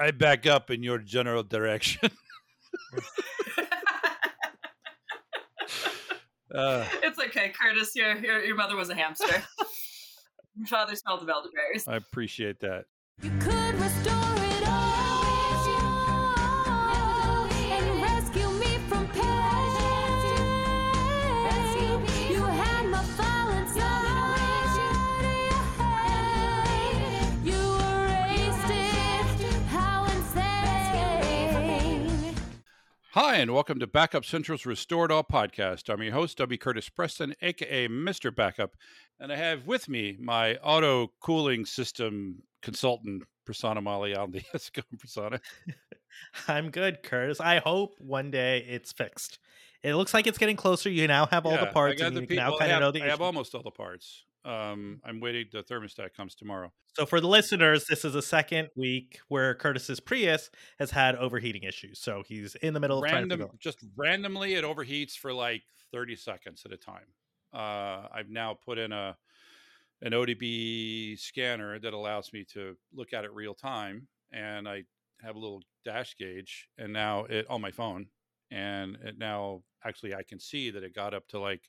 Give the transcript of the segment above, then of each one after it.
I back up in your general direction. uh, it's okay, Curtis. Your, your your mother was a hamster. your father smelled of elderberries. I appreciate that. Hi, and welcome to Backup Central's Restore It All podcast. I'm your host, W. Curtis Preston, aka Mr. Backup, and I have with me my auto cooling system consultant, Malaiyandi. How's it going, Prasanna? I'm good, Curtis. I hope one day it's fixed. It looks like it's getting closer. You now have all yeah, the parts, and you the, now kind I of have, know the I have almost all the parts. Um, I'm waiting. The thermostat comes tomorrow. So for the listeners, this is the second week where Curtis's Prius has had overheating issues. So he's in the middle of Random, just randomly it overheats for like 30 seconds at a time. Uh, I've now put in a an ODB scanner that allows me to look at it real time, and I have a little dash gauge, and now it on my phone, and it now actually I can see that it got up to like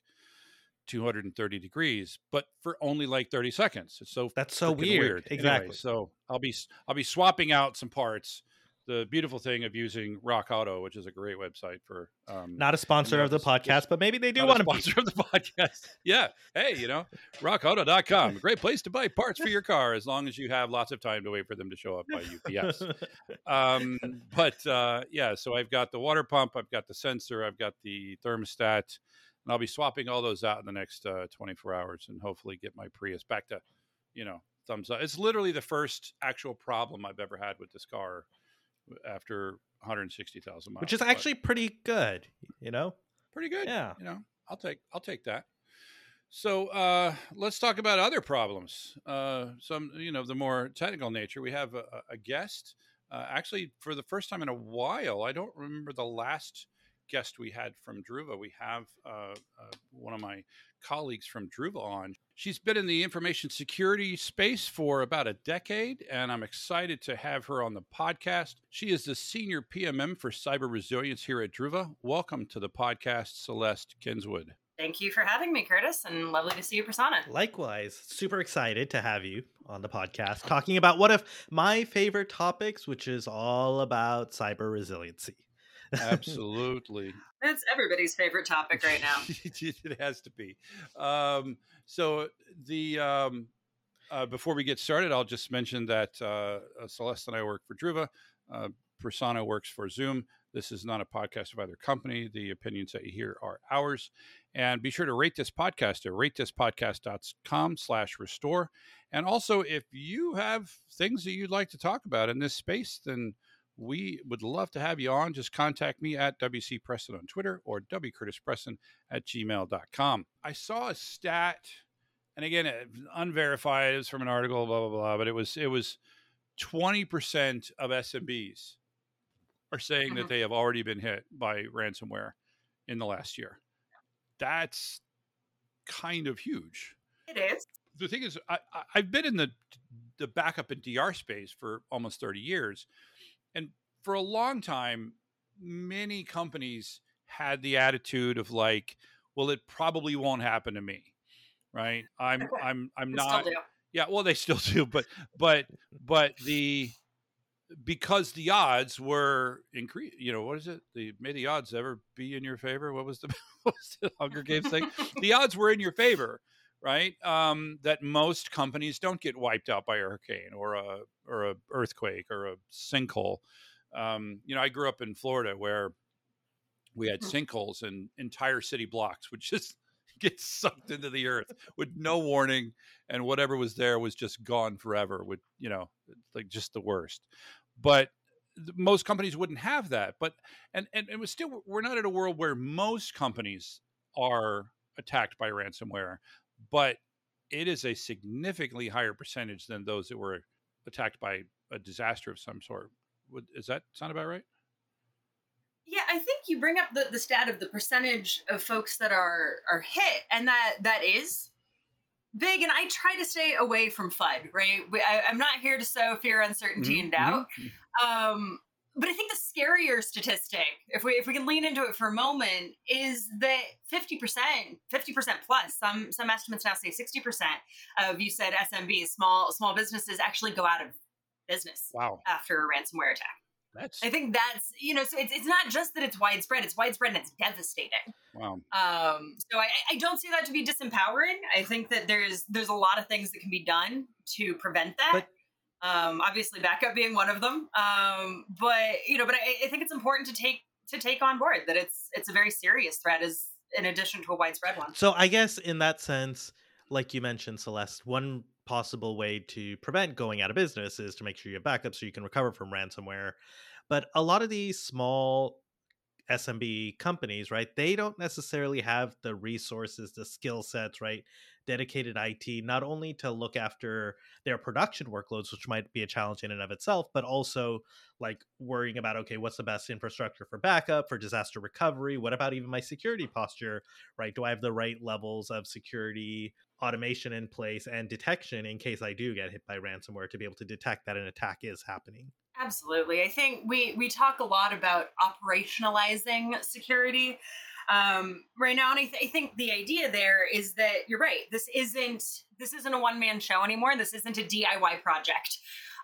230 degrees, but for only like 30 seconds. It's so that's so weird. weird. Exactly. Anyway, so I'll be I'll be swapping out some parts. The beautiful thing of using Rock Auto, which is a great website for um, not a sponsor of the podcast, but maybe they do want to sponsor of the podcast. yeah. Hey, you know, rockauto.com, a great place to buy parts for your car as long as you have lots of time to wait for them to show up by UPS. um, but uh, yeah, so I've got the water pump, I've got the sensor, I've got the thermostat and I'll be swapping all those out in the next uh, 24 hours and hopefully get my Prius back to, you know, thumbs up. It's literally the first actual problem I've ever had with this car after 160,000 miles, which is actually but pretty good. You know, pretty good. Yeah, you know, I'll take I'll take that. So uh, let's talk about other problems. Uh, some, you know, the more technical nature. We have a, a guest. Uh, actually, for the first time in a while, I don't remember the last guest we had from Druva. We have uh, uh, one of my colleagues from Druva on. She's been in the information security space for about a decade, and I'm excited to have her on the podcast. She is the senior PMM for cyber resilience here at Druva. Welcome to the podcast, Celeste Kinswood. Thank you for having me, Curtis, and lovely to see you, Prasanna. Likewise, super excited to have you on the podcast talking about one of my favorite topics, which is all about cyber resiliency. Absolutely. That's everybody's favorite topic right now. it has to be. Um, so the um, uh, before we get started, I'll just mention that uh, uh Celeste and I work for Druva. Uh, Prasanna works for Zoom. This is not a podcast of either company. The opinions that you hear are ours. And be sure to rate this podcast at ratethispodcast.com slash restore. And also, if you have things that you'd like to talk about in this space, then we would love to have you on. Just contact me at WC Preston on Twitter or WCurtisPreston at gmail.com. I saw a stat, and again, unverified, it was from an article, blah, blah, blah, but it was, it was 20% of SMBs are saying mm-hmm. that they have already been hit by ransomware in the last year. That's kind of huge. It is. The thing is, I, I've been in the the backup and DR space for almost 30 years and for a long time, many companies had the attitude of like, well, it probably won't happen to me. Right. I'm, I'm, I'm not. Yeah. Well, they still do, but, but, but the, because the odds were increased, you know, what is it? The may the odds ever be in your favor. What was the, what was the Hunger Games thing? the odds were in your favor, right? Um, that most companies don't get wiped out by a hurricane or a or a earthquake or a sinkhole. Um, you know, I grew up in Florida where we had mm. sinkholes and entire city blocks would just get sucked into the earth with no warning, and whatever was there was just gone forever. With you know, like just the worst. But most companies wouldn't have that. But and and it was still we're not in a world where most companies are attacked by ransomware but it is a significantly higher percentage than those that were attacked by a disaster of some sort. Would, does that sound about right? Yeah, I think you bring up the, the stat of the percentage of folks that are are hit, and that that is big, and I try to stay away from FUD. Right, I, am not here to sow fear, uncertainty, mm-hmm, and doubt. Mm-hmm. Um, but I think the scarier statistic, if we if we can lean into it for a moment, is that fifty percent, fifty percent plus, some some estimates now say sixty percent of you said SMBs, small small businesses actually go out of business. Wow. After a ransomware attack. That's. I think that's you know, so it's it's not just that it's widespread; it's widespread and it's devastating. Wow. Um. So I I don't see that to be disempowering. I think that there's there's a lot of things that can be done to prevent that. But- um, obviously, backup being one of them. Um, but you know, but I, I think it's important to take to take on board that it's it's a very serious threat, as in addition to a widespread one. So I guess in that sense, like you mentioned, Celeste, one possible way to prevent going out of business is to make sure you have backup so you can recover from ransomware. But a lot of these small SMB companies, right, they don't necessarily have the resources, the skill sets, right, dedicated IT, not only to look after their production workloads, which might be a challenge in and of itself, but also like worrying about, okay, what's the best infrastructure for backup, for disaster recovery? What about even my security posture, right? Do I have the right levels of security automation in place and detection in case I do get hit by ransomware to be able to detect that an attack is happening? Absolutely. I think we we talk a lot about operationalizing security um, right now, and I, th- I think the idea there is that you're right. This isn't this isn't a one man show anymore. This isn't a DIY project.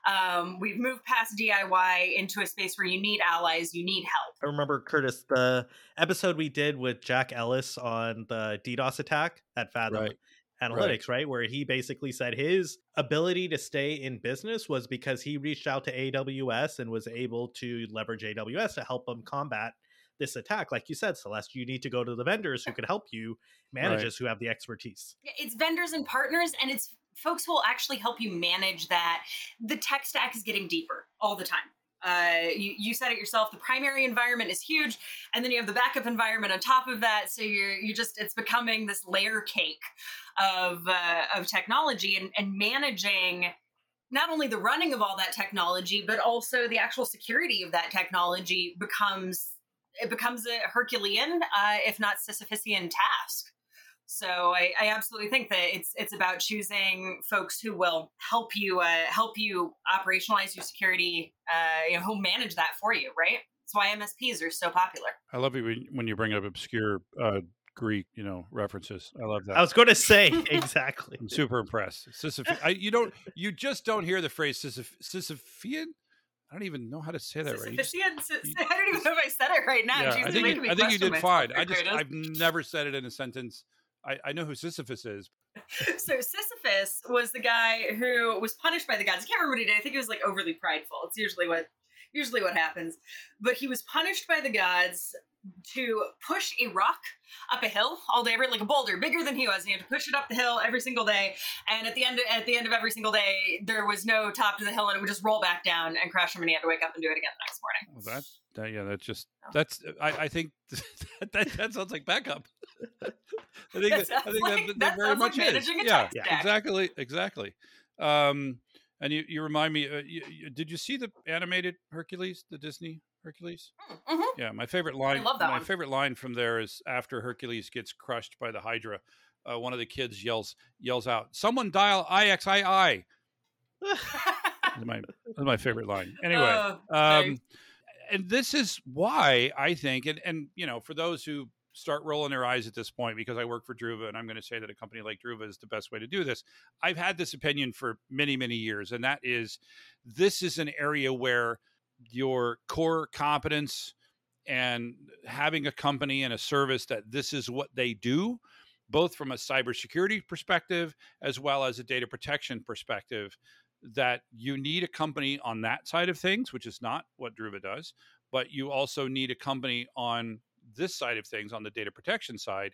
Um, we've moved past DIY into a space where you need allies, you need help. I remember Curtis the episode we did with Jack Ellis on the DDoS attack at Fathom. Right analytics, right. right. Where he basically said his ability to stay in business was because he reached out to AWS and was able to leverage AWS to help him combat this attack. Like you said, Celeste, you need to go to the vendors who can help you manage right. this, who have the expertise. It's vendors and partners, and it's folks who will actually help you manage that. The tech stack is getting deeper all the time. Uh, you, you said it yourself. The primary environment is huge, and then you have the backup environment on top of that. So you're you just it's becoming this layer cake of uh, of technology and, and managing not only the running of all that technology, but also the actual security of that technology becomes it becomes a Herculean, uh, if not Sisyphusian task. So I, I, absolutely think that it's it's about choosing folks who will help you uh, help you operationalize your security, uh, you know, who manage that for you, right? That's why MSPs are so popular. I love it when you bring up obscure uh, Greek, you know, references. I love that. I was going to say exactly. I'm super impressed. Sisyph- I, you don't, you just don't hear the phrase Sisyph- Sisyphean. I don't even know how to say that right. Just, you, I don't even know if I said it right now. Yeah, I think, you, I think you did fine. I just, I've never said it in a sentence I, I know who Sisyphus is. so Sisyphus was the guy who was punished by the gods. I can't remember what he did. I think he was like overly prideful. It's usually what usually what happens. But he was punished by the gods to push a rock up a hill all day, like a boulder bigger than he was. And he had to push it up the hill every single day. And at the end, at the end of every single day, there was no top to the hill, and it would just roll back down and crash him, and he had to wake up and do it again the next morning. Well, that, that yeah, that's just that's. I, I think that, that, that sounds like backup. I think that, I think like, that, that, very much like is. yeah, yeah, exactly, exactly. Um, and you, you remind me. Uh, you, you, did you see the animated Hercules, the Disney Hercules? Mm, mm-hmm. Yeah, my favorite line. my one. favorite line from there is after Hercules gets crushed by the Hydra. Uh, one of the kids yells yells out, "Someone dial IXII." that's my that's my favorite line. Anyway, uh, um, and this is why I think, and and you know, for those who start rolling their eyes at this point because I work for Druva and I'm going to say that a company like Druva is the best way to do this. I've had this opinion for many, many years, and that is this is an area where your core competence and having a company and a service that this is what they do, both from a cybersecurity perspective as well as a data protection perspective, that you need a company on that side of things, which is not what Druva does, but you also need a company on this side of things on the data protection side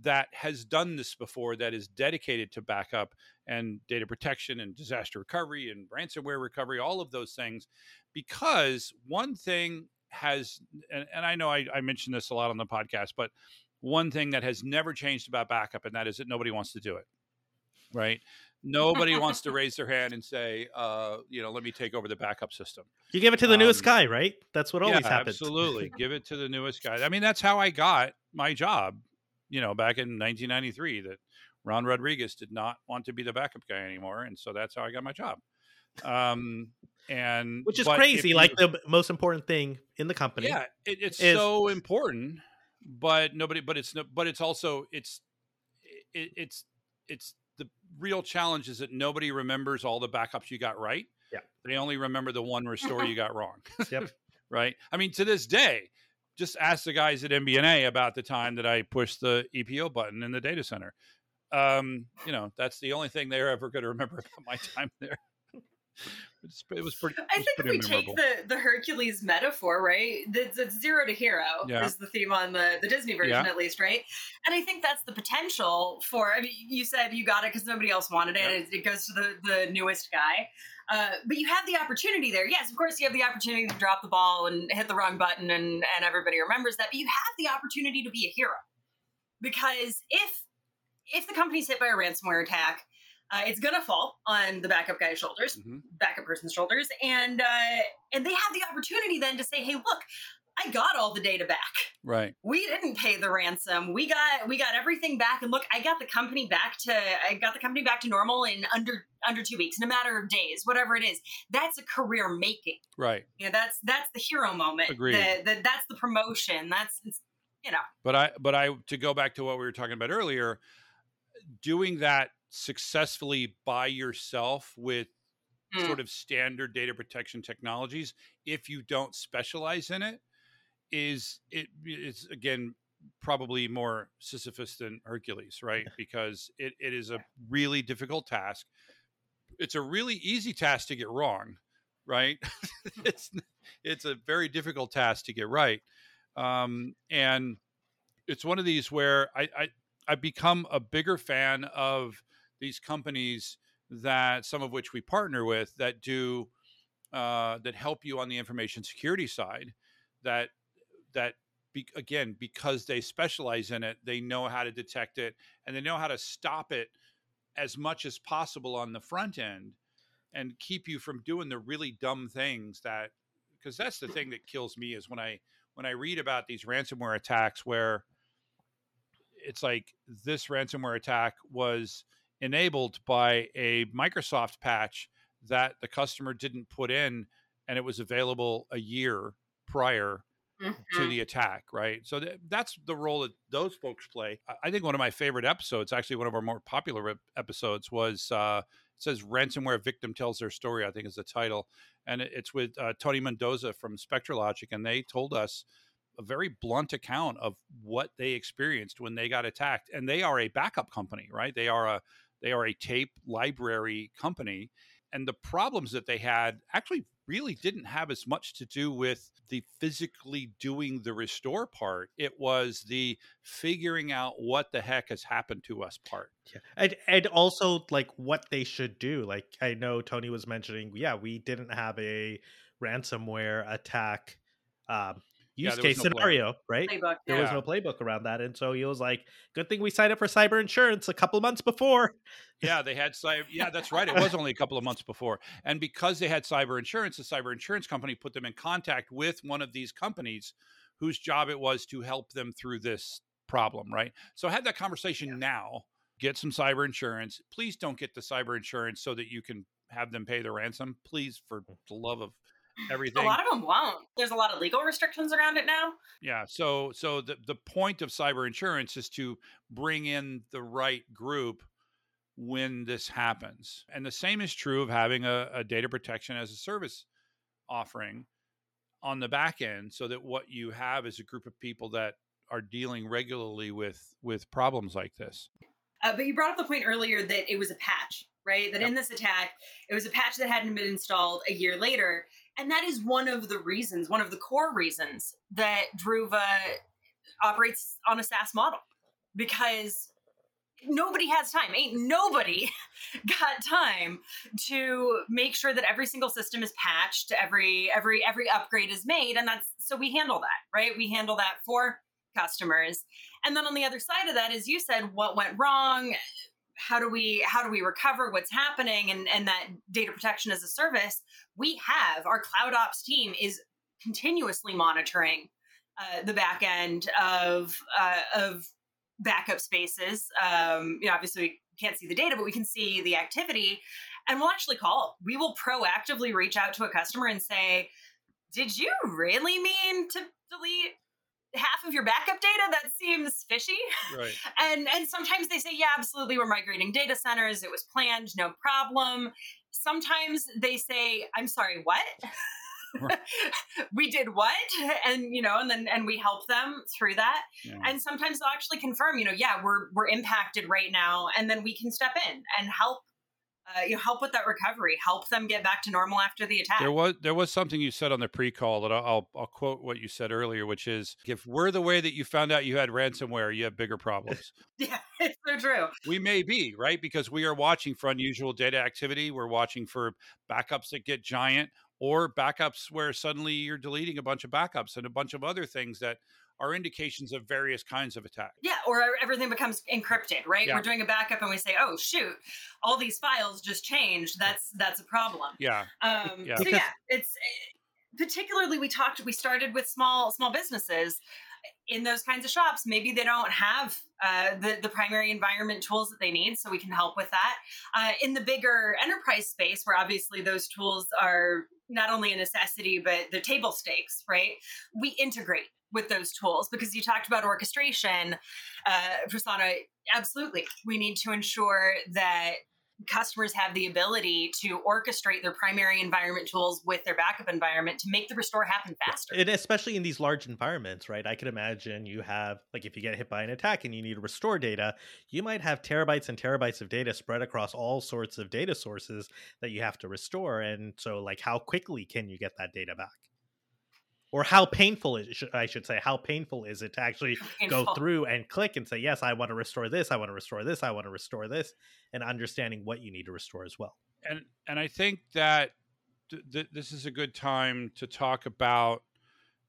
that has done this before that is dedicated to backup and data protection and disaster recovery and ransomware recovery all of those things because one thing has and, and i know I, I mentioned this a lot on the podcast but one thing that has never changed about backup and that is that nobody wants to do it right Nobody wants to raise their hand and say, uh, you know, let me take over the backup system. You give it to the um, newest guy, right? That's what always yeah, happens. Absolutely. give it to the newest guy. I mean, that's how I got my job, you know, back in 1993 that Ron Rodriguez did not want to be the backup guy anymore, and so that's how I got my job. Um, and which is but if crazy. you- like the most important thing in the company. yeah, it, it's is- so important, but nobody. But it's no. But it's also it's it, it's it's the real challenge is that nobody remembers all the backups you got right. Yeah. they only remember the one restore you got wrong. Yep. right. I mean, to this day, just ask the guys at MBNA about the time that I pushed the EPO button in the data center. Um, you know, that's the only thing they're ever going to remember about my time there. It's, it was pretty. I was think if we memorable. take the, the Hercules metaphor, right? The, it's zero to hero Yeah. is the theme on the, the Disney version, Yeah. at least, right? And I think that's the potential for. I mean, you said you got it because nobody else wanted it. It, it goes to the, the newest guy. Uh, but you have the opportunity there. Yes, of course, you have the opportunity to drop the ball and hit the wrong button, and, and everybody remembers that. But you have the opportunity to be a hero because if if the company's hit by a ransomware attack, uh, it's gonna fall on the backup guy's shoulders Mhm. backup person's shoulders and uh and they have the opportunity then to say hey look i got all the data back Right. we didn't pay the ransom we got we got everything back and look i got the company back to i got the company back to normal in under under two weeks in a matter of days whatever it is that's a career making Right. you know that's that's the hero moment Agreed. The- the- that's the promotion that's it's, you know But I, but I, to go back to what we were talking about earlier, doing that successfully by yourself with Mm. sort of standard data protection technologies, if you don't specialize in it, is it is again probably more Sisyphus than Hercules, right? Because it, it is a really difficult task. It's a really easy task to get wrong, right? it's it's a very difficult task to get right, um, and it's one of these where I, I I've become a bigger fan of these companies that some of which we partner with that do uh, that help you on the information security side that that be, again because they specialize in it they know how to detect it and they know how to stop it as much as possible on the front end and keep you from doing the really dumb things that because that's the thing that kills me is when i when i read about these ransomware attacks where it's like this ransomware attack was enabled by a Microsoft patch that the customer didn't put in and it was available a year prior Mm-hmm. to the attack, right? So th- that's the role that those folks play. I- I think one of my favorite episodes, actually one of our more popular ep- episodes, was uh, it says "Ransomware Victim Tells Their Story." I think is the title, and it- it's with uh, Tony Mendoza from SpectraLogic, and they told us a very blunt account of what they experienced when they got attacked. And they are a backup company, right? They are a they are a tape library company, and the problems that they had actually really didn't have as much to do with the physically doing the restore part. It was the figuring out what the heck has happened to us part. Yeah. And and also like what they should do. Like I know Tony was mentioning, yeah, we didn't have a ransomware attack um use there was case no plan. scenario, right? playbook There yeah. was no playbook around that. And so he was like, good thing we signed up for cyber insurance a couple months before. Yeah, they had cyber. Yeah, that's right. It was only a couple of months before, and because they had cyber insurance, the cyber insurance company put them in contact with one of these companies, whose job it was to help them through this problem. Right. So have that conversation now. Get some cyber insurance. Please don't get the cyber insurance so that you can have them pay the ransom. Please, for mm. the love of everything. a lot of them won't there's a lot of legal restrictions around it now Yeah. So so the the point of cyber insurance is to bring in the right group when this happens. And the same is true of having a, a data protection as a service offering on the back end so that what you have is a group of people that are dealing regularly with with problems like this. Uh, but you brought up the point earlier that it was a patch, right? That Yep. in this attack, it was a patch that hadn't been installed a year later. And that is one of the reasons, one of the core reasons that Druva operates on a SaaS model because nobody has time. Ain't nobody got time to make sure that every single system is patched, every every every upgrade is made, and that's so we handle that, right? We handle that for customers. And then on the other side of that, as you said, what went wrong? How do we how do we recover what's happening and, and that data protection as a service? We have our cloud ops team is continuously monitoring uh, the back end of uh, of backup spaces. Um, you know, obviously we can't see the data, but we can see the activity, and we'll actually call. We will proactively reach out to a customer and say, "Did you really mean to delete half of your backup data that seems fishy. Right. And and sometimes they say yeah absolutely we're migrating data centers. It was planned no problem. Sometimes they say i'm sorry what? We did what? And you know and then and we help them through that. Yeah. and sometimes they'll actually confirm you know yeah we're we're impacted right now and then we can step in and help uh, you know, help with that recovery, help them get back to normal after the attack. There was there was something you said on the pre-call that I'll I'll quote what you said earlier, which is if we're the way that you found out you had ransomware, you have bigger problems. yeah, it's so true. We may be right because we are watching for unusual data activity. We're watching for backups that get giant or backups where suddenly you're deleting a bunch of backups and a bunch of other things that are indications of various kinds of attack. Yeah, or everything becomes encrypted, right? Yeah. We're doing a backup and we say, "Oh shoot, all these files just changed." That's that's a problem. Yeah. Um, yeah. So yeah, it's eh, particularly we talked. We started with small small businesses in those kinds of shops. Maybe they don't have uh, the the primary environment tools that they need, so we can help with that. Uh, in the bigger enterprise space, where obviously those tools are not only a necessity but the table stakes, right? We integrate with those tools because you talked about orchestration, uh, Prasanna. Absolutely, we need to ensure that customers have the ability to orchestrate their primary environment tools with their backup environment to make the restore happen faster. And especially in these large environments, right? I can imagine you have, like, if you get hit by an attack and you need to restore data, you might have terabytes and terabytes of data spread across all sorts of data sources that you have to restore. And so, like, how quickly can you get that data back? Or how painful is I should say how painful is it to actually go through and click and say yes I want to restore this I want to restore this I want to restore this and understanding what you need to restore as well. And and I think that th- th- this is a good time to talk about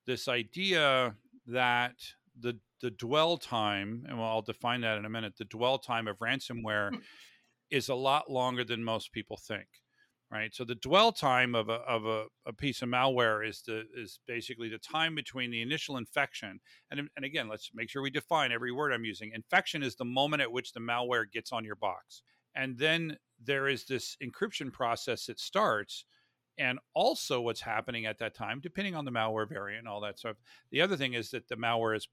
this idea that the the dwell time and well, I'll define that in a minute the dwell time of ransomware hmm. is a lot longer than most people think right? So the dwell time of a of a, a, piece of malware is the is basically the time between the initial infection and and again, let's make sure we define every word I'm using. Infection is the moment at which the malware gets on your box, and then there is this encryption process that starts. And also, what's happening at that time, depending on the malware variant all that stuff. The other thing is that the malware is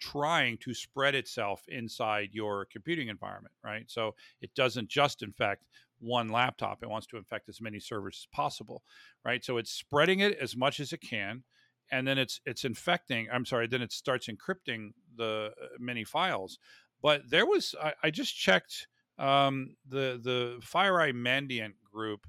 trying to spread itself inside your computing environment, right? So it doesn't just infect one laptop. It wants to infect as many servers as possible, right? So it's spreading it as much as it can, and then it's it's infecting. I'm sorry, then it starts encrypting the uh, many files. But there was I, I just checked um, the the FireEye Mandiant group.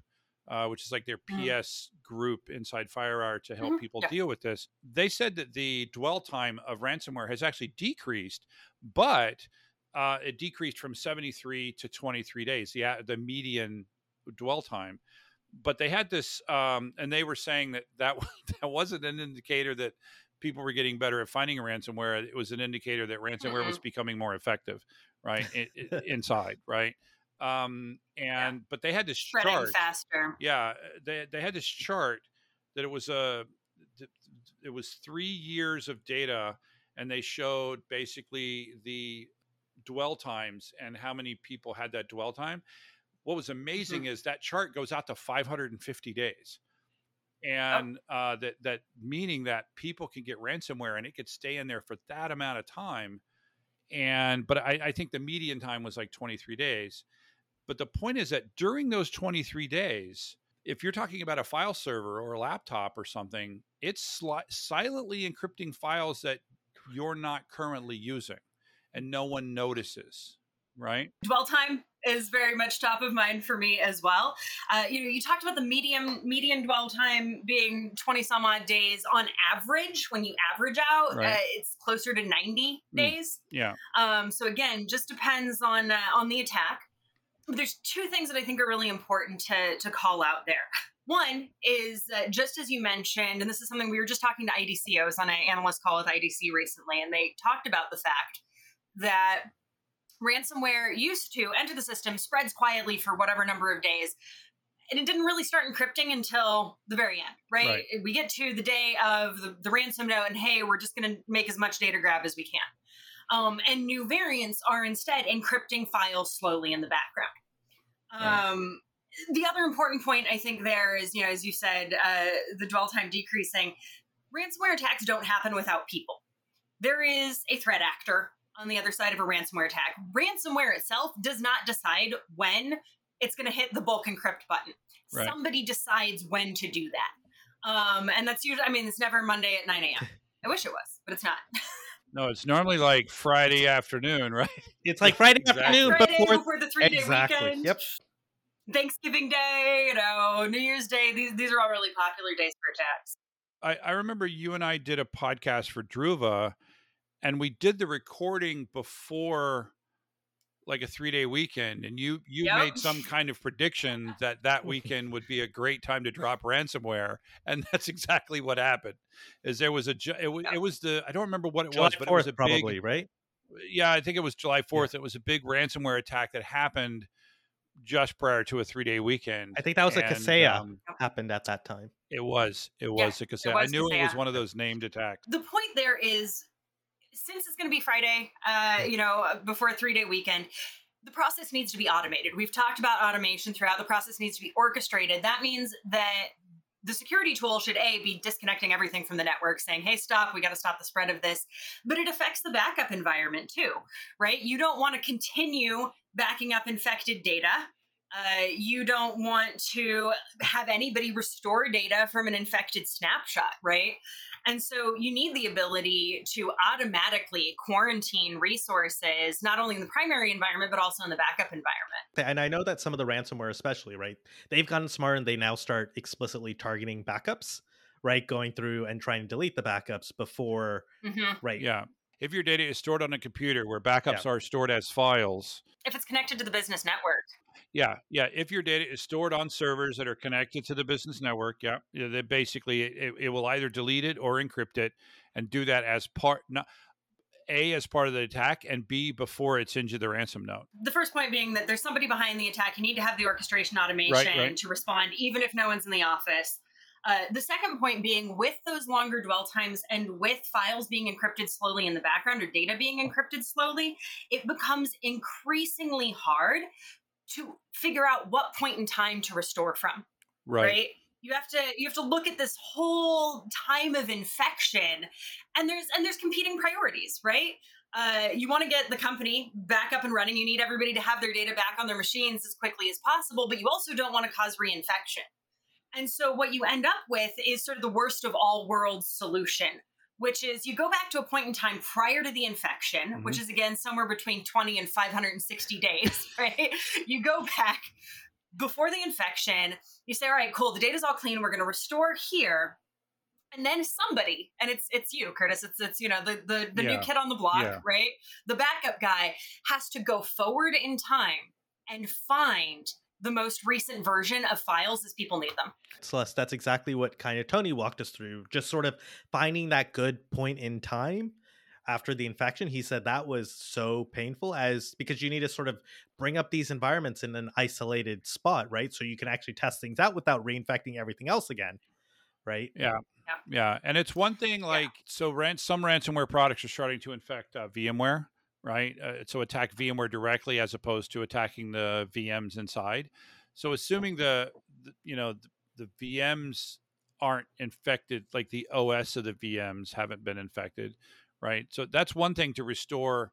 Uh, which is like their mm. PS group inside FireEye to help mm-hmm. people yeah. deal with this. They said that the dwell time of ransomware has actually decreased, but uh, it decreased from 73 to 23 days, the, the median dwell time. But they had this, um, and they were saying that, that that wasn't an indicator that people were getting better at finding ransomware. It was an indicator that ransomware mm-hmm. was becoming more effective, right? it, it, inside, right? Um, and yeah. but they had this Spreading chart faster. Yeah, they they had this chart that it was a it was three years of data, and they showed basically the dwell times and how many people had that dwell time. What was amazing mm-hmm. is that chart goes out to 550 days. Oh. And oh. uh, that that meaning that people can get ransomware and it could stay in there for that amount of time. And but I, I think the median time was like 23 days. But the point is that during those 23 days, if you're talking about a file server or a laptop or something, it's sli- silently encrypting files that you're not currently using and no one notices right dwell time is very much top of mind for me as well uh, you know you talked about the medium median dwell time being 20 some odd days on average when you average out right. uh, it's closer to 90 mm. days yeah um, so again just depends on uh, on the attack but there's two things that i think are really important to to call out there one is uh, just as you mentioned, and this is something we were just talking to IDC. I was on an analyst call with IDC recently, and they talked about the fact that ransomware used to enter the system, spreads quietly for whatever number of days. And it didn't really start encrypting until the very end, right? right. We get to the day of the, the ransom note, and hey, we're just going to make as much data grab as we can. Um, and new variants are instead encrypting files slowly in the background. Right. Um, the other important point I think there is, you know, as you said, uh, the dwell time decreasing. Ransomware attacks don't happen without people. There is a threat actor on the other side of a ransomware attack. Ransomware itself does not decide when it's going to hit the bulk encrypt button. Right. Somebody decides when to do that. Um, and that's usually, I mean, it's never Monday at 9 a.m. I wish it was, but it's not. No, it's normally like Friday afternoon, right? It's like Friday Exactly. afternoon Friday before. before the three day exactly. weekend. Yep. Thanksgiving Day, you know, New Year's Day. These these are all really popular days for attacks. I, I remember you and I did a podcast for Druva, and we did the recording before like a three day weekend, and you you Yep. made some kind of prediction that that weekend would be a great time to drop ransomware, and that's exactly what happened. Is there was a it, it was the I don't remember what it July was, but it was a probably big right. yeah I think it was July fourth. It was a big ransomware attack that happened just prior to a three day weekend. I think that was a And, Kaseya um, happened at that time. it was it Yeah, was a Kaseya. I knew it was one of those named attacks. The point there is, since it's going to be Friday, uh, you know, before a three day weekend. The process needs to be automated. We've talked about automation throughout. The process needs to be orchestrated. That means that the security tool should a be disconnecting everything from the network saying hey stop we got to stop the spread of this but it affects the backup environment too right you don't want to continue backing up infected data uh, you don't want to have anybody restore data from an infected snapshot right and so you need the ability to automatically quarantine resources not only in the primary environment but also in the backup environment And I know that some of the ransomware, especially, right, they've gotten smart and they now start explicitly targeting backups, right, going through and trying to delete the backups before, Mhm. right, Yeah. If your data is stored on a computer where backups are stored as files, if it's connected to the business network yeah, yeah. If your data is stored on servers that are connected to the business network, yeah, yeah they basically it, it will either delete it or encrypt it, and do that as part not a as part of the attack, and b before it's into the ransom note. the first point being that there's somebody behind the attack. You need to have the orchestration automation right. to respond, even if no one's in the office. Uh, the second point being with those longer dwell times and with files being encrypted slowly in the background or data being encrypted slowly, it becomes increasingly hard to figure out what point in time to restore from right. right? you have to you have to look at this whole time of infection and there's and there's competing priorities right uh, you want to get the company back up and running you need everybody to have their data back on their machines as quickly as possible but you also don't want to cause reinfection and so what you end up with is sort of the worst of all worlds solution which is you go back to a point in time prior to the infection, mm-hmm. which is again somewhere between 20 and 560 days, right? You go back before the infection, you say, all right, cool, the data's all clean, we're gonna restore here. And then somebody, and it's it's you, Curtis. It's it's you know the the, the new kid on the block, Yeah. right? The backup guy has to go forward in time and find the most recent version of files as people need them. Celeste, that's exactly what kind of Tony walked us through. Just sort of finding that good point in time after the infection. He said that was so painful as because you need to sort of bring up these environments in an isolated spot, right? So you can actually test things out without reinfecting everything else again, right? Yeah. Yeah, and it's one thing like so. Ran- some ransomware products are starting to infect uh, VMware, right? Uh, so attack VMware directly as opposed to attacking the VMs inside. So assuming the, the you know the, the VMs aren't infected, like the OS of the VMs haven't been infected, right? So that's one thing to restore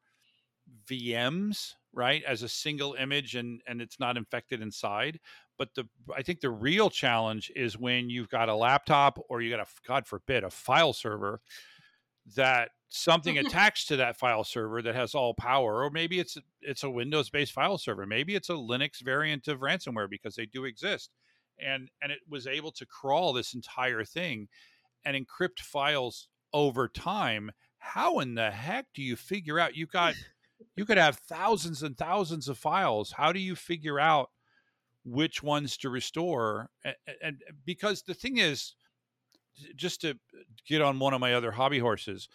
VMs, right, as a single image and and it's not infected inside. But the I think the real challenge is when you've got a laptop or you got a God forbid a file server that something attached to that file server that has all power, or maybe it's it's a Windows based file server, maybe it's a Linux variant of ransomware because they do exist, and and it was able to crawl this entire thing and encrypt files over time. How in the heck do you figure out you got you could have thousands and thousands of files. How do you figure out which ones to restore? And, and because the thing is, just to get on one of my other hobby horses,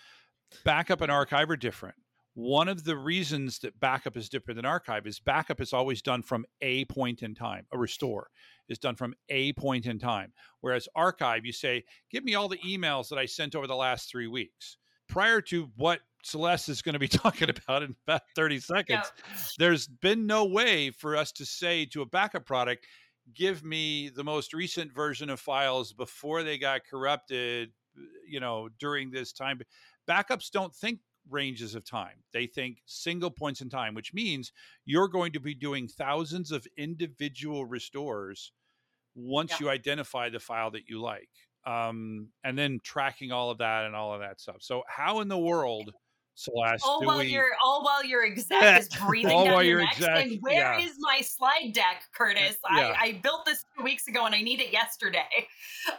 backup and archive are different. One of the reasons that backup is different than archive is backup is always done from a point in time. A restore is done from a point in time. Whereas archive, you say, give me all the emails that I sent over the last three weeks. Prior to what Celeste is going to be talking about in about 30 seconds. There's been no way for us to say to a backup product, give me the most recent version of files before they got corrupted, you know, during this time. Backups don't think ranges of time. They think single points in time, which means you're going to be doing thousands of individual restores once yeah. you identify the file that you like. Um, and then tracking all of that and all of that stuff. So, how in the world, Celeste, all while we... your all while your exec is breathing all down your neck, and where yeah. is my slide deck, Curtis? Yeah. I, I built this two weeks ago and I need it yesterday.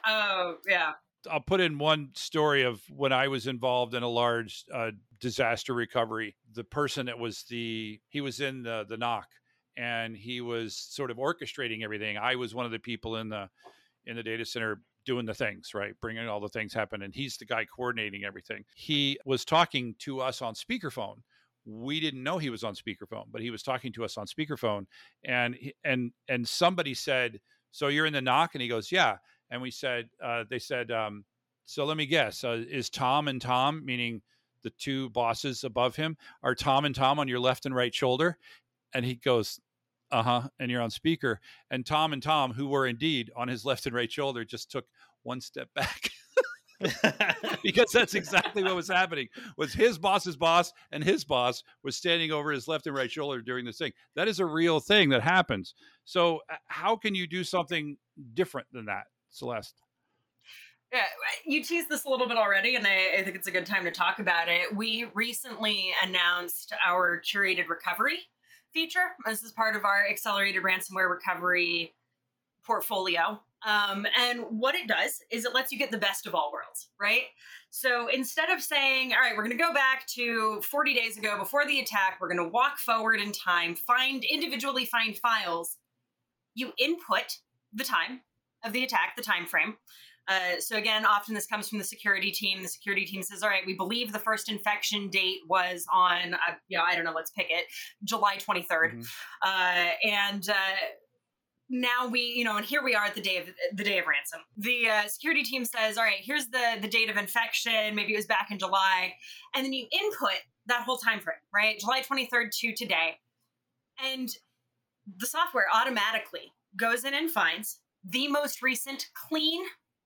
Oh, uh, yeah. I'll put in one story of when I was involved in a large uh, disaster recovery. The person that was the he was in the the NOC and he was sort of orchestrating everything. I was one of the people in the in the data center doing the things, right? Bringing all the things happen and he's the guy coordinating everything. He was talking to us on speakerphone. We didn't know he was on speakerphone, but he was talking to us on speakerphone and and and somebody said, "So you're in the knock?" and he goes, "Yeah." And we said uh, they said um, so let me guess uh, is tom and tom meaning the two bosses above him are tom and tom on your left and right shoulder? And he goes uh-huh and you're on speaker. And tom and tom who were indeed on his left and right shoulder just took one step back because that's exactly what was happening was his boss's boss and his boss was standing over his left and right shoulder during this thing. That is a real thing that happens. So how can you do something different than that Celeste? Yeah, you teased this a little bit already, and I, I, think it's a good time to talk about it. We recently announced our curated recovery feature. This is part of our accelerated ransomware recovery portfolio. Um, and what it does is it lets you get the best of all worlds, right? So instead of saying, all right, we're going to go back to 40 days ago before the attack, we're going to walk forward in time, find individually find files, you input the time of the attack, the time frame. Uh, so again, often this comes from the security team. The security team says, "All right, we believe the first infection date was on, uh, you know, I don't know, let's pick it, July 23rd," mm-hmm. uh, and uh, now we, you know, and here we are at the day of the day of ransom. The uh, security team says, "All right, here's the the date of infection. Maybe it was back in July," and then you input that whole time frame, right? July 23rd to today, and the software automatically goes in and finds the most recent clean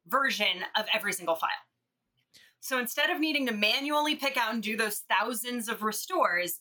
version of every single file. So instead of needing to manually pick out and do those thousands of restores,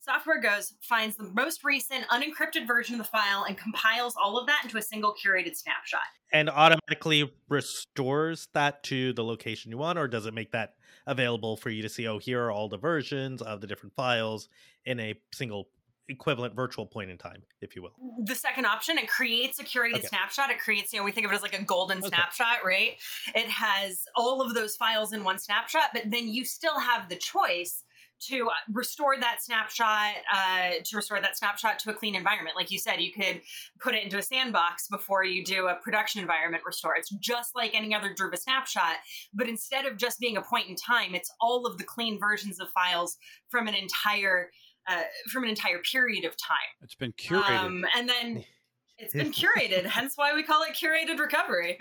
software goes, finds the most recent unencrypted version of the file, and compiles all of that into a single curated snapshot. And automatically restores that to the location you want, or does it make that available for you to see? Oh, here are all the versions of the different files in a single equivalent virtual point in time, if you will. The second option, it creates a curated okay. snapshot. It creates, you know, we think of it as like a golden okay. snapshot, right? It has all of those files in one snapshot, but then you still have the choice to uh, restore that snapshot uh, to restore that snapshot to a clean environment like you said you could put it into a sandbox before you do a production environment restore it's just like any other druva snapshot but instead of just being a point in time it's all of the clean versions of files from an entire uh, from an entire period of time. It's been curated. Um, and then it's been curated, hence why we call it curated recovery.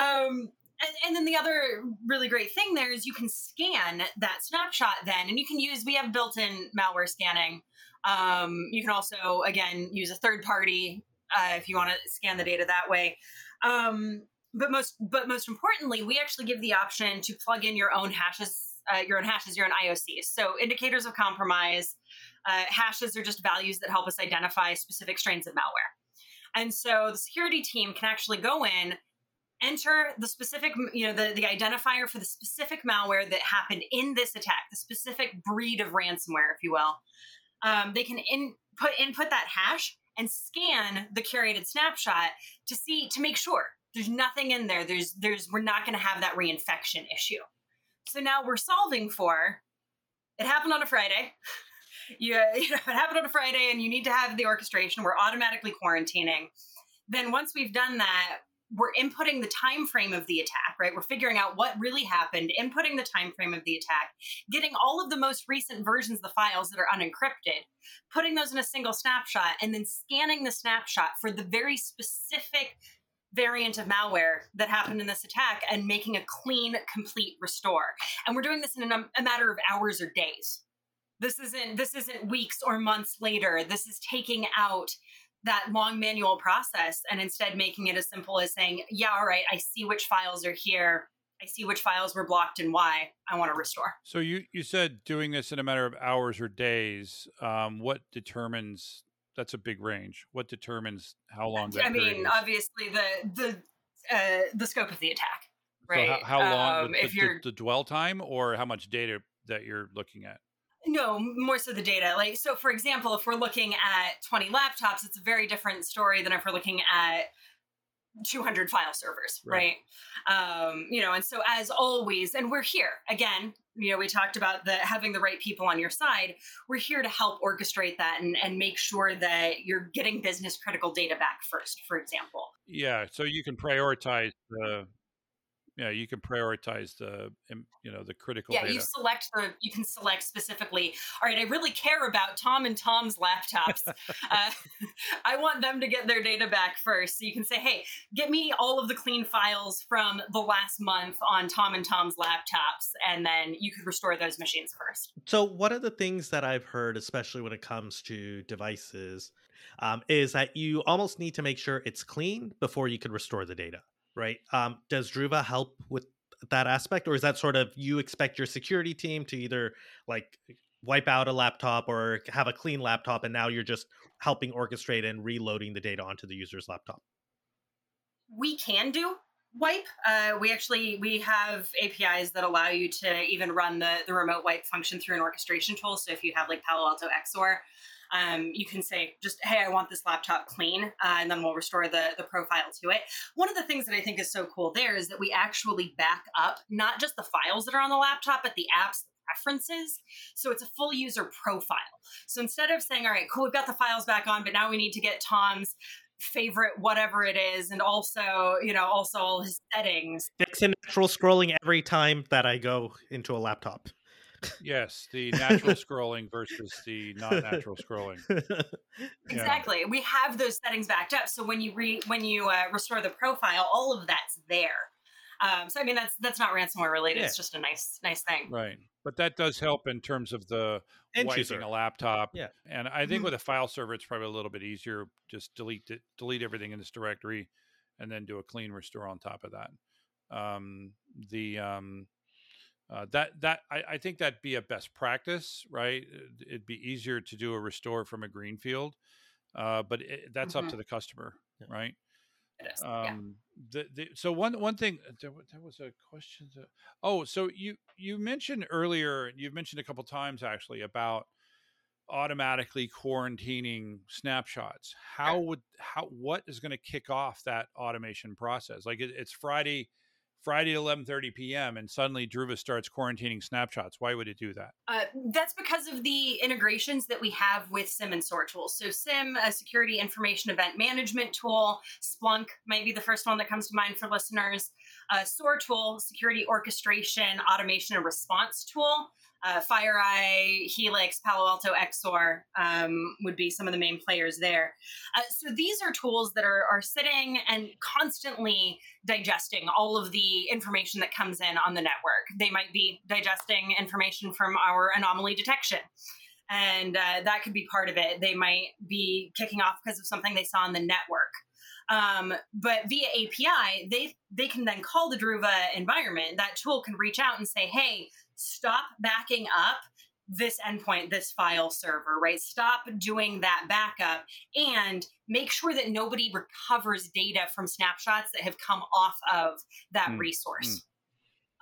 Um, and, and, then the other really great thing there is you can scan that snapshot then, and you can use, we have built in malware scanning. Um, you can also, again, use a third party uh, if you want to scan the data that way. Um, but most, but most importantly, we actually give the option to plug in your own hashes, uh, your own hashes, your own IOCs. So indicators of compromise, uh, hashes are just values that help us identify specific strains of malware. And so the security team can actually go in, enter the specific, you know, the, the identifier for the specific malware that happened in this attack, the specific breed of ransomware, if you will. Um, they can input input that hash and scan the curated snapshot to see to make sure there's nothing in there. There's there's we're not going to have that reinfection issue. So now we're solving for it happened on a Friday you, you know, it happened on a Friday and you need to have the orchestration. We're automatically quarantining. Then once we've done that, we're inputting the time frame of the attack right we're figuring out what really happened inputting the time frame of the attack getting all of the most recent versions of the files that are unencrypted putting those in a single snapshot and then scanning the snapshot for the very specific variant of malware that happened in this attack and making a clean, complete restore. And we're doing this in a, a matter of hours or days. This isn't this isn't weeks or months later. This is taking out that long manual process and instead making it as simple as saying, yeah, all right, I see which files are here. I see which files were blocked and why I want to restore. So you, you said doing this in a matter of hours or days. Um, what determines that's a big range? What determines how long? I mean, obviously the the uh, the scope of the attack, right? So how, how, long? Um, the, if you're the, the dwell time, or how much data that you're looking at? No, more so the data. Like, so for example, if we're looking at 20 laptops, it's a very different story than if we're looking at 200 file servers, right? right? Um, you know, and so as always, and we're here again. You know, we talked about the having the right people on your side. We're here to help orchestrate that and, and make sure that you're getting business critical data back first, for example. Yeah, so you can prioritize the yeah you can prioritize the you know the critical yeah data. you select the you can select specifically all right i really care about tom and tom's laptops uh, i want them to get their data back first. So you can say hey get me all of the clean files from the last month on tom and tom's laptops and then you could restore those machines first. So one of the things that i've heard especially when it comes to devices um, is that you almost need to make sure it's clean before you can restore the data right? Um, does Druva help with that aspect, or is that sort of you expect your security team to either like wipe out a laptop or have a clean laptop, and now you're just helping orchestrate and reloading the data onto the user's laptop? We can do wipe. Uh, we actually we have APIs that allow you to even run the the remote wipe function through an orchestration tool. So if you have like Palo Alto XSOAR, um, you can say just hey i want this laptop clean uh, and then we'll restore the, the profile to it one of the things that i think is so cool there is that we actually back up not just the files that are on the laptop but the apps preferences. So it's a full user profile. So instead of saying, all right, cool, we've got the files back on, but now we need to get Tom's favorite whatever it is and also you know also all his settings fix natural scrolling every time that i go into a laptop yes, the natural scrolling versus the non-natural scrolling. Exactly. Yeah. We have those settings backed up, so when you re when you uh, restore the profile, all of that's there. Um, so I mean, that's that's not ransomware related. Yeah. It's just a nice nice thing, right? But that does help in terms of the End wiping user. a laptop. Yeah, and I think mm-hmm. with a file server, it's probably a little bit easier. Just delete it, delete everything in this directory, and then do a clean restore on top of that. Um, the um, uh, that that I, I, think that'd be a best practice, right? It'd be easier to do a restore from a greenfield, uh, but it, that's mm-hmm. up to the customer, yeah. right? It is. Um, yeah. the, the, so one one thing uh, there, there was a question. To, oh, so you you mentioned earlier, you've mentioned a couple times actually about automatically quarantining snapshots. How would how what is going to kick off that automation process? Like it, it's Friday Friday at 11:30 p.m. and suddenly Druva starts quarantining snapshots. Why would it do that? Uh, that's because of the integrations that we have with SIEM and SOAR tools. So SIEM, a security information event management tool. Splunk might be the first one that comes to mind for listeners. Uh, SOAR tool, security orchestration, automation, and response tool uh, FireEye, Helix, Palo Alto XSOAR um, would be some of the main players there. Uh, so these are tools that are, are sitting and constantly digesting all of the information that comes in on the network. They might be digesting information from our anomaly detection. And uh, that could be part of it. They might be kicking off because of something they saw on the network. Um, but via API, they they can then call the Druva environment. That tool can reach out and say, "Hey, stop backing up this endpoint, this file server, right? Stop doing that backup and make sure that nobody recovers data from snapshots that have come off of that mm. resource.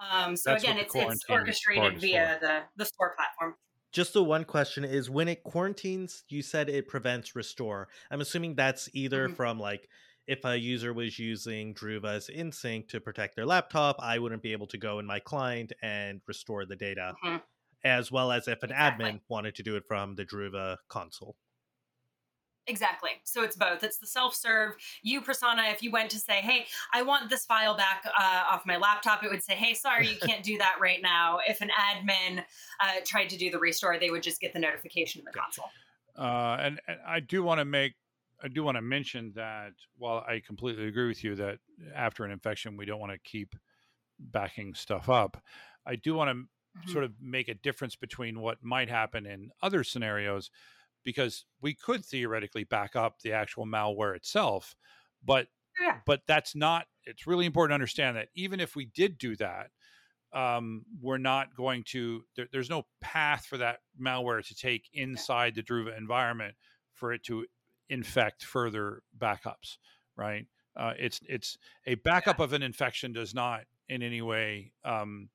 Mm. Um, so That's again, it's, it's orchestrated via the, the SOAR platform. Just the one question is when it quarantines, you said it prevents restore. I'm assuming that's either mm-hmm. from like if a user was using Druva's InSync to protect their laptop, I wouldn't be able to go in my client and restore the data, mm-hmm. as well as if an exactly. admin wanted to do it from the Druva console. Exactly. So it's both. It's the self-serve. You persona, if you went to say, "Hey, I want this file back uh, off my laptop," it would say, "Hey, sorry, you can't do that right now." If an admin uh, tried to do the restore, they would just get the notification in the console. Uh, and, and I do want to make I do want to mention that while I completely agree with you that after an infection we don't want to keep backing stuff up, I do want to mm-hmm. sort of make a difference between what might happen in other scenarios because we could theoretically back up the actual malware itself, but yeah. but that's not. It's really important to understand that even if we did do that, um, we're not going to. There, there's no path for that malware to take inside the Druva environment for it to infect further backups. Right? Uh, it's it's a backup yeah. of an infection does not in any way um,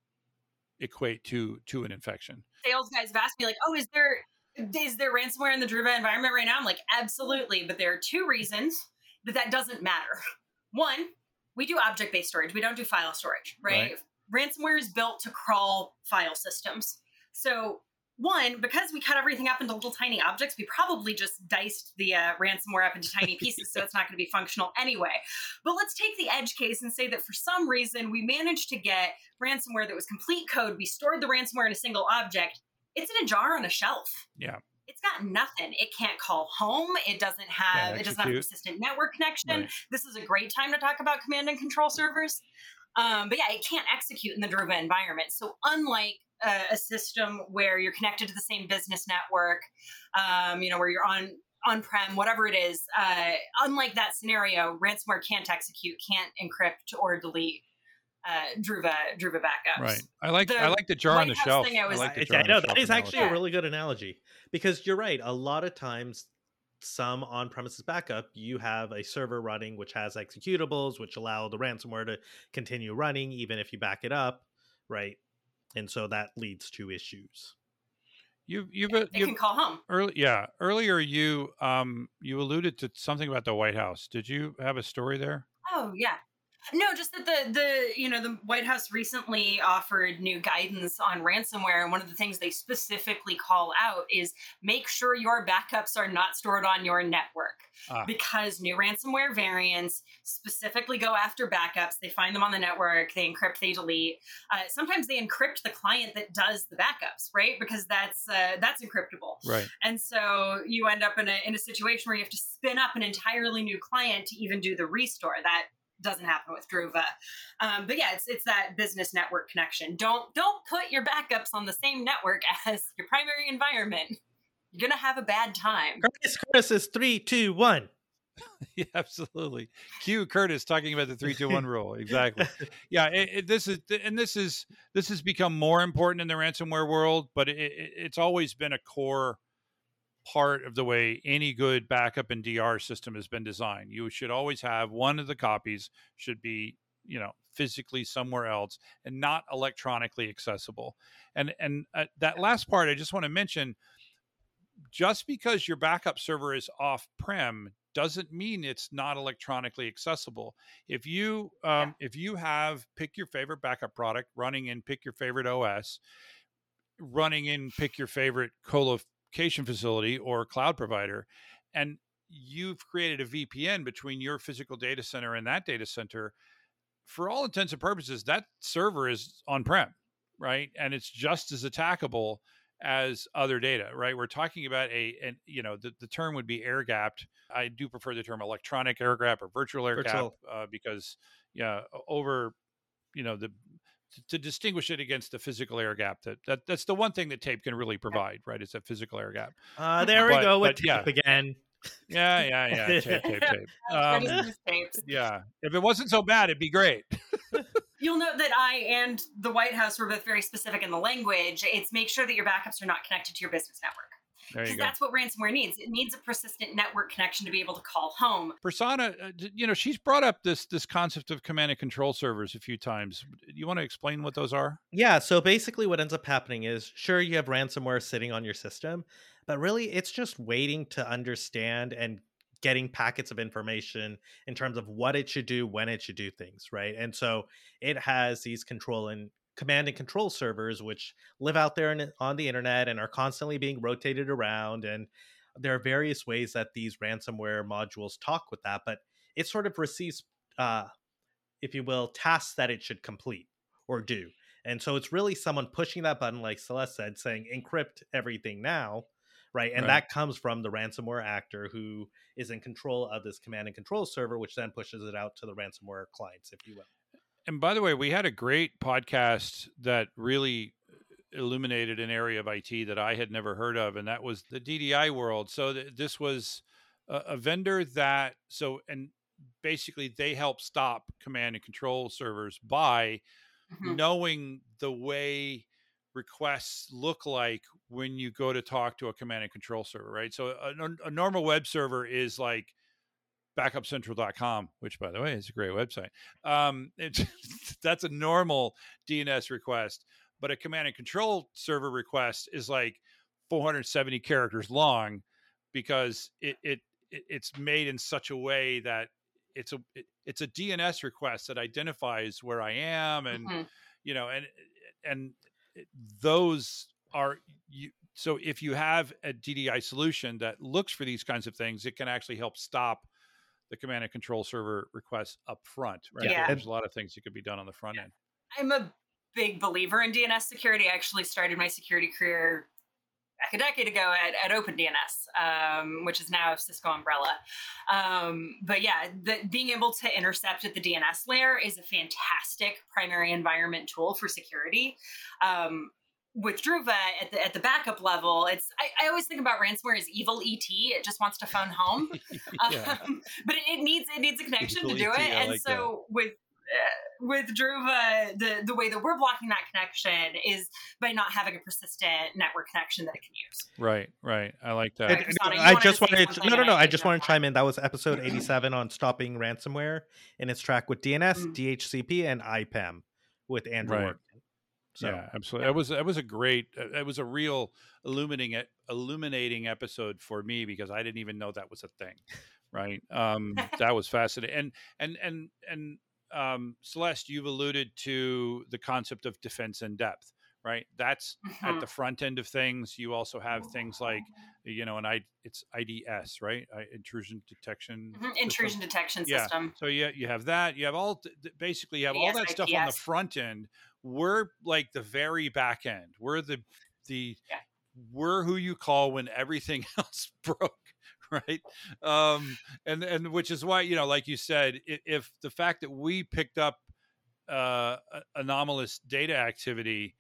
equate to to an infection. Sales guys have asked me like, "Oh, is there is there ransomware in the Druva environment right now?" I'm like, "Absolutely," but there are two reasons that that doesn't matter. One, we do object based storage. We don't do file storage, right? right? Ransomware is built to crawl file systems. So one, because we cut everything up into little tiny objects, we probably just diced the uh, ransomware up into tiny pieces, so it's not going to be functional anyway. But let's take the edge case and say that for some reason we managed to get ransomware that was complete code. We stored the ransomware in a single object. It's in a jar on a shelf. Yeah. It's got nothing. It can't call home. It doesn't have. It doesn't have a persistent network connection. Right. This is a great time to talk about command and control servers. Um, but yeah, it can't execute in the Druva environment. So unlike a, a system where you're connected to the same business network, um, you know, where you're on on-prem, whatever it is. Uh, unlike that scenario, ransomware can't execute, can't encrypt or delete uh, Druva Druva backups. Right. I like the I like the jar on the shelf. I, was, I, like the jar I know that is actually a really good analogy because you're right. A lot of times, some on-premises backup, you have a server running which has executables which allow the ransomware to continue running even if you back it up, right? And so that leads to issues. You you've you you can call home. Early, yeah. Earlier, you um you alluded to something about the White House. Did you have a story there? Oh yeah, no, just that the the you know the White House recently offered new guidance on ransomware, and one of the things they specifically call out is make sure your backups are not stored on your network ah. because new ransomware variants specifically go after backups. They find them on the network, they encrypt, they delete. Uh, sometimes they encrypt the client that does the backups, right? Because that's uh, that's encryptable, right? And so you end up in a in a situation where you have to spin up an entirely new client to even do the restore. That doesn't happen with Druva. Um, but yeah, it's it's that business network connection. Don't don't put your backups on the same network as your primary environment. You're gonna have a bad time. Curtis Curtis is three, two, one. yeah, absolutely. Q Curtis talking about the three, two, one rule. Exactly. Yeah, it, it, this is and this is this has become more important in the ransomware world, but it, it's always been a core part of the way any good backup and DR system has been designed. You should always have one of the copies should be, you know, physically somewhere else and not electronically accessible. And and uh, that last part I just want to mention just because your backup server is off prem doesn't mean it's not electronically accessible. If you um, yeah. if you have pick your favorite backup product running in pick your favorite OS, running in pick your favorite colo facility or cloud provider and you've created a VPN between your physical data center and that data center for all intents and purposes that server is on prem right? And it's just as attackable as other data right? We're talking about a and you know the, the term would be air gapped. I do prefer the term electronic air gap or virtual air gap uh, because yeah over you know the to distinguish it against the physical air gap that, that that's the one thing that tape can really provide right it's a physical air gap. Uh there we go with tape yeah. again. Yeah yeah yeah tape tape tape. Um, yeah. If it wasn't so bad it'd be great. You'll note that i and the white house were both very specific in the language. It's make sure that your backups are not connected to your business network because that's what ransomware needs. It needs a persistent network connection to be able to call home. Prasanna, uh, you know, she's brought up this this concept of command and control servers a few times. You want to explain what those are? Yeah. So basically, what ends up happening is, sure, you have ransomware sitting on your system, but really, it's just waiting to understand and getting packets of information in terms of what it should do when it should do things right and so it has these control and command and control servers which live out there in, on the internet and are constantly being rotated around and there are various ways that these ransomware modules talk with that but it sort of receives uh, if you will tasks that it should complete or do and so it's really someone pushing that button like celeste said saying encrypt everything now right? And Right. that comes from the ransomware actor who is in control of this command and control server, which then pushes it out to the ransomware clients, if you will. And by the way, we had a great podcast that really illuminated an area of IT that I had never heard of, and that was the DDI world. So th- this was a, a vendor that so and basically they help stop command and control servers by Mhm. knowing the way requests look like when you go to talk to a command and control server, right? So a, a normal web server is like backupcentral.com, which by the way is a great website. Um, it's, that's a normal DNS request, but a command and control server request is like 470 characters long because it, it, it it's made in such a way that it's a it, it's a DNS request that identifies where I am and Mhm. you know and and those are you so if you have a DDI solution that looks for these kinds of things it can actually help stop the command and control server requests up front right Yeah. there's a lot of things that could be done on the front end I'm a big believer in DNS security. I actually started my security career back a decade ago at, at OpenDNS, um, which is now Cisco Umbrella. Um, but yeah, the, being able to intercept at the DNS layer is a fantastic primary environment tool for security. Um, with Druva at the at the backup level, it's I, I always think about ransomware as evil ET. It just wants to phone home. yeah Um, but it, it needs it needs a connection to do ET, it, I and like so with uh, with Druva, the the way that we're blocking that connection is by not having a persistent network connection that it can use. right right I like that Right, Prasanna, I just wanted to, no, no, no. I I just want to chime in. That was episode 87 on stopping ransomware in its track with DNS, Mm. DHCP, and IPAM with Andrew Right. So, yeah, absolutely. That was that was a great. It was a real illuminating illuminating episode for me because I didn't even know that was a thing. Right. Um, that was fascinating. And and and and um, Celeste, you've alluded to the concept of defense in depth. Right. That's at Mhm. the front end of things. You also have things like you know, and I it's IDS, right? I, intrusion detection. Mhm, system. Intrusion detection Yeah. system. So yeah, you have that. You have all basically you have all that stuff on the front end. We're like the very back end. We're the the Yeah. we're who you call when everything else broke, right? Um, and and which is why you know, like you said, if, if the fact that we picked up uh, anomalous data activity,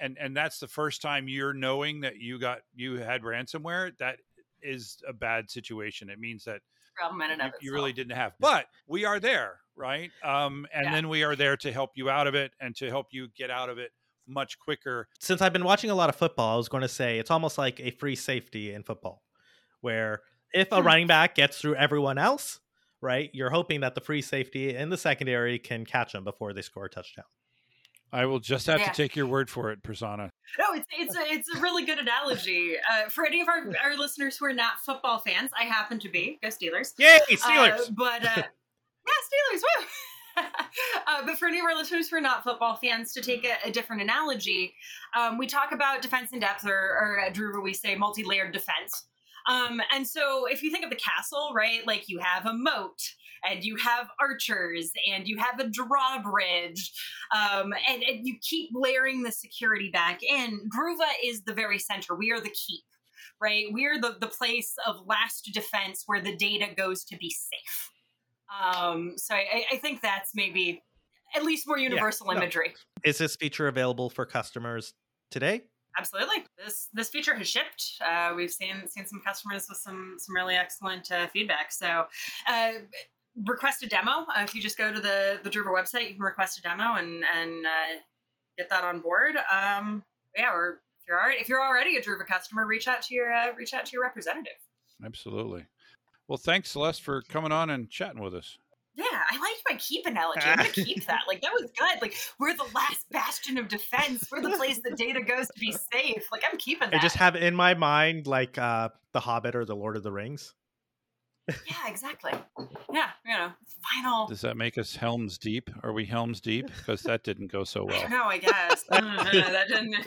and and that's the first time you're knowing that you got you had ransomware, that is a bad situation. It means that Problem in and you, of you really didn't have but we are there right um and Yeah. then we are there to help you out of it and to help you get out of it much quicker since I've been watching a lot of football, I was going to say it's almost like a free safety in football, where if a Hmm. running back gets through everyone else, right, you're hoping that the free safety in the secondary can catch them before they score a touchdown. I will just have Yeah. to take your word for it Prasanna No, it's it's a it's a really good analogy. Uh, for any of our, our listeners who are not football fans, I happen to be. Go Steelers. Yay, Uh, but uh, yeah, Steelers, woo! uh, but for any of our listeners who are not football fans, to take a, a different analogy, um, we talk about defense in depth, or, or at Druva we say multi-layered defense. Um, and so, if you think of the castle, right, like you have a moat, and you have archers, and you have a drawbridge, um, and, and you keep layering the security back in. Druva is the very center. We are the keep right? We're the, the place of last defense where the data goes to be safe. Um, so I, I think that's maybe at least more universal no. imagery. Is this feature available for customers today? Absolutely, this this feature has shipped. Uh, we've seen seen some customers with some some really excellent uh, feedback. So. Uh, request a demo uh, if you just go to the the Druva website you can request a demo and and uh, get that on board um yeah or if you're already if you're already a Druva customer reach out to your uh, reach out to your representative absolutely well thanks celeste for coming on and chatting with us Yeah, I liked my keep analogy. I'm gonna keep that. Like that was good. Like we're the last bastion of defense. We're the place that data goes to be safe. Like I'm keeping I that. just have in my mind like uh The Hobbit or The Lord of the Rings. Yeah, exactly. Yeah, you know, final. does that make us helms deep are we helms deep because that didn't go so well No, I guess Uh, that didn't.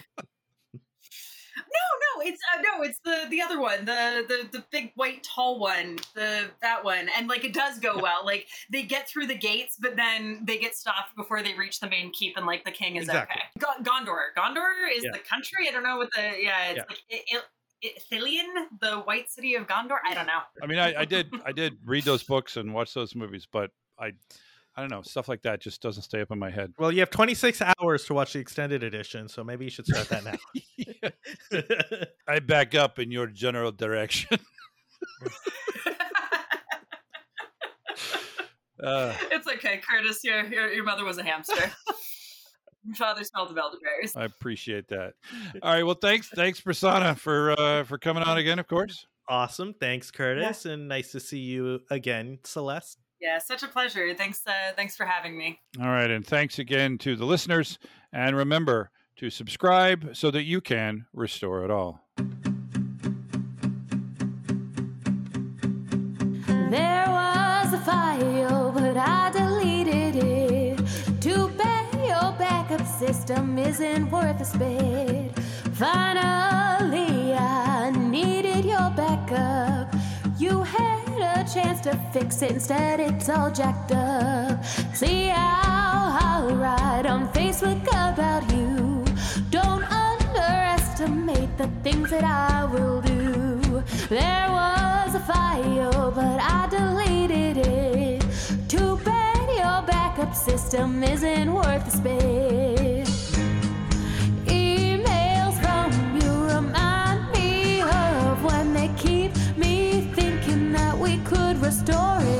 No, no, it's uh, no, it's the the other one, the the the big white tall one, the that one, and like it does go well. Like they get through the gates, but then they get stopped before they reach the main keep, and like the king is Exactly. okay. Go- Gondor, Gondor is Yeah. the country. I don't know what the yeah, it's Yeah. like it, it, Ithilien, the White City of Gondor. I don't know. I mean, I, I did I did read those books and watch those movies, but I I don't know stuff like that just doesn't stay up in my head. Well, you have 26 hours to watch the extended edition, so maybe you should start that now. I back up in your general direction. uh, it's okay, Curtis. Your, your your mother was a hamster. Your father smelled of elderberries. I appreciate that. All right. Well, thanks, thanks, Prasanna, for uh, for coming on again. Of course. Awesome. Thanks, Curtis, yeah. and nice to see you again, Celeste. Yeah, such a pleasure. Thanks, uh, thanks for having me. All right, and thanks again to the listeners. And remember to subscribe so that you can restore it all. There was a file, system isn't worth a spit. Finally, I needed your backup. You had a chance to fix it, instead, it's all jacked up. See how I write on Facebook about you. Don't underestimate the things that I will do. There was a file, but I deleted it. Too bad your backup system isn't worth the spit. Restore it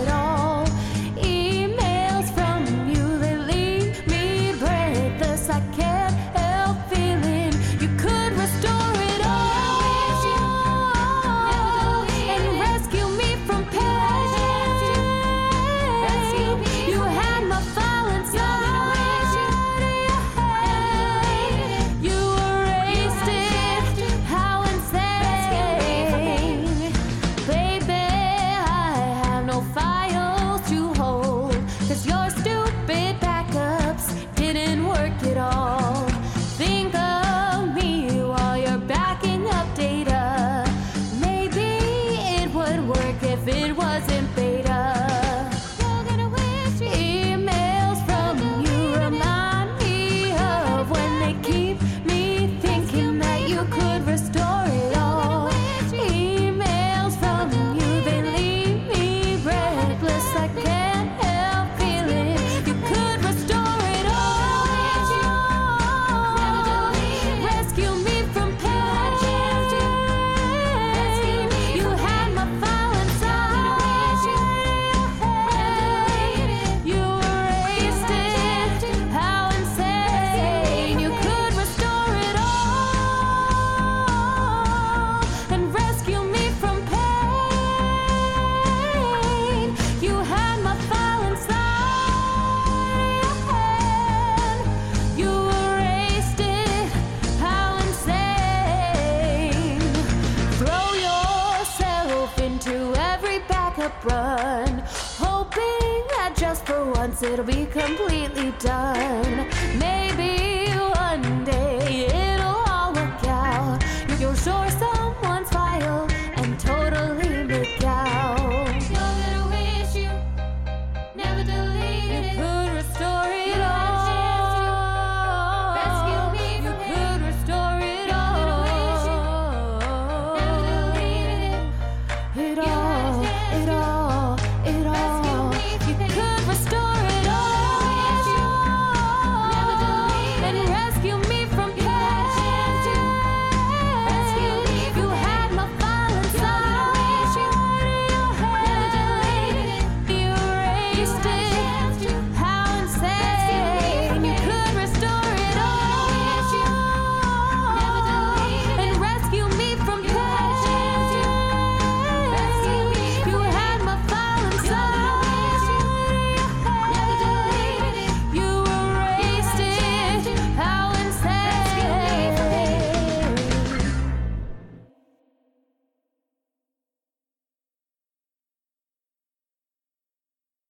it'll be completely done.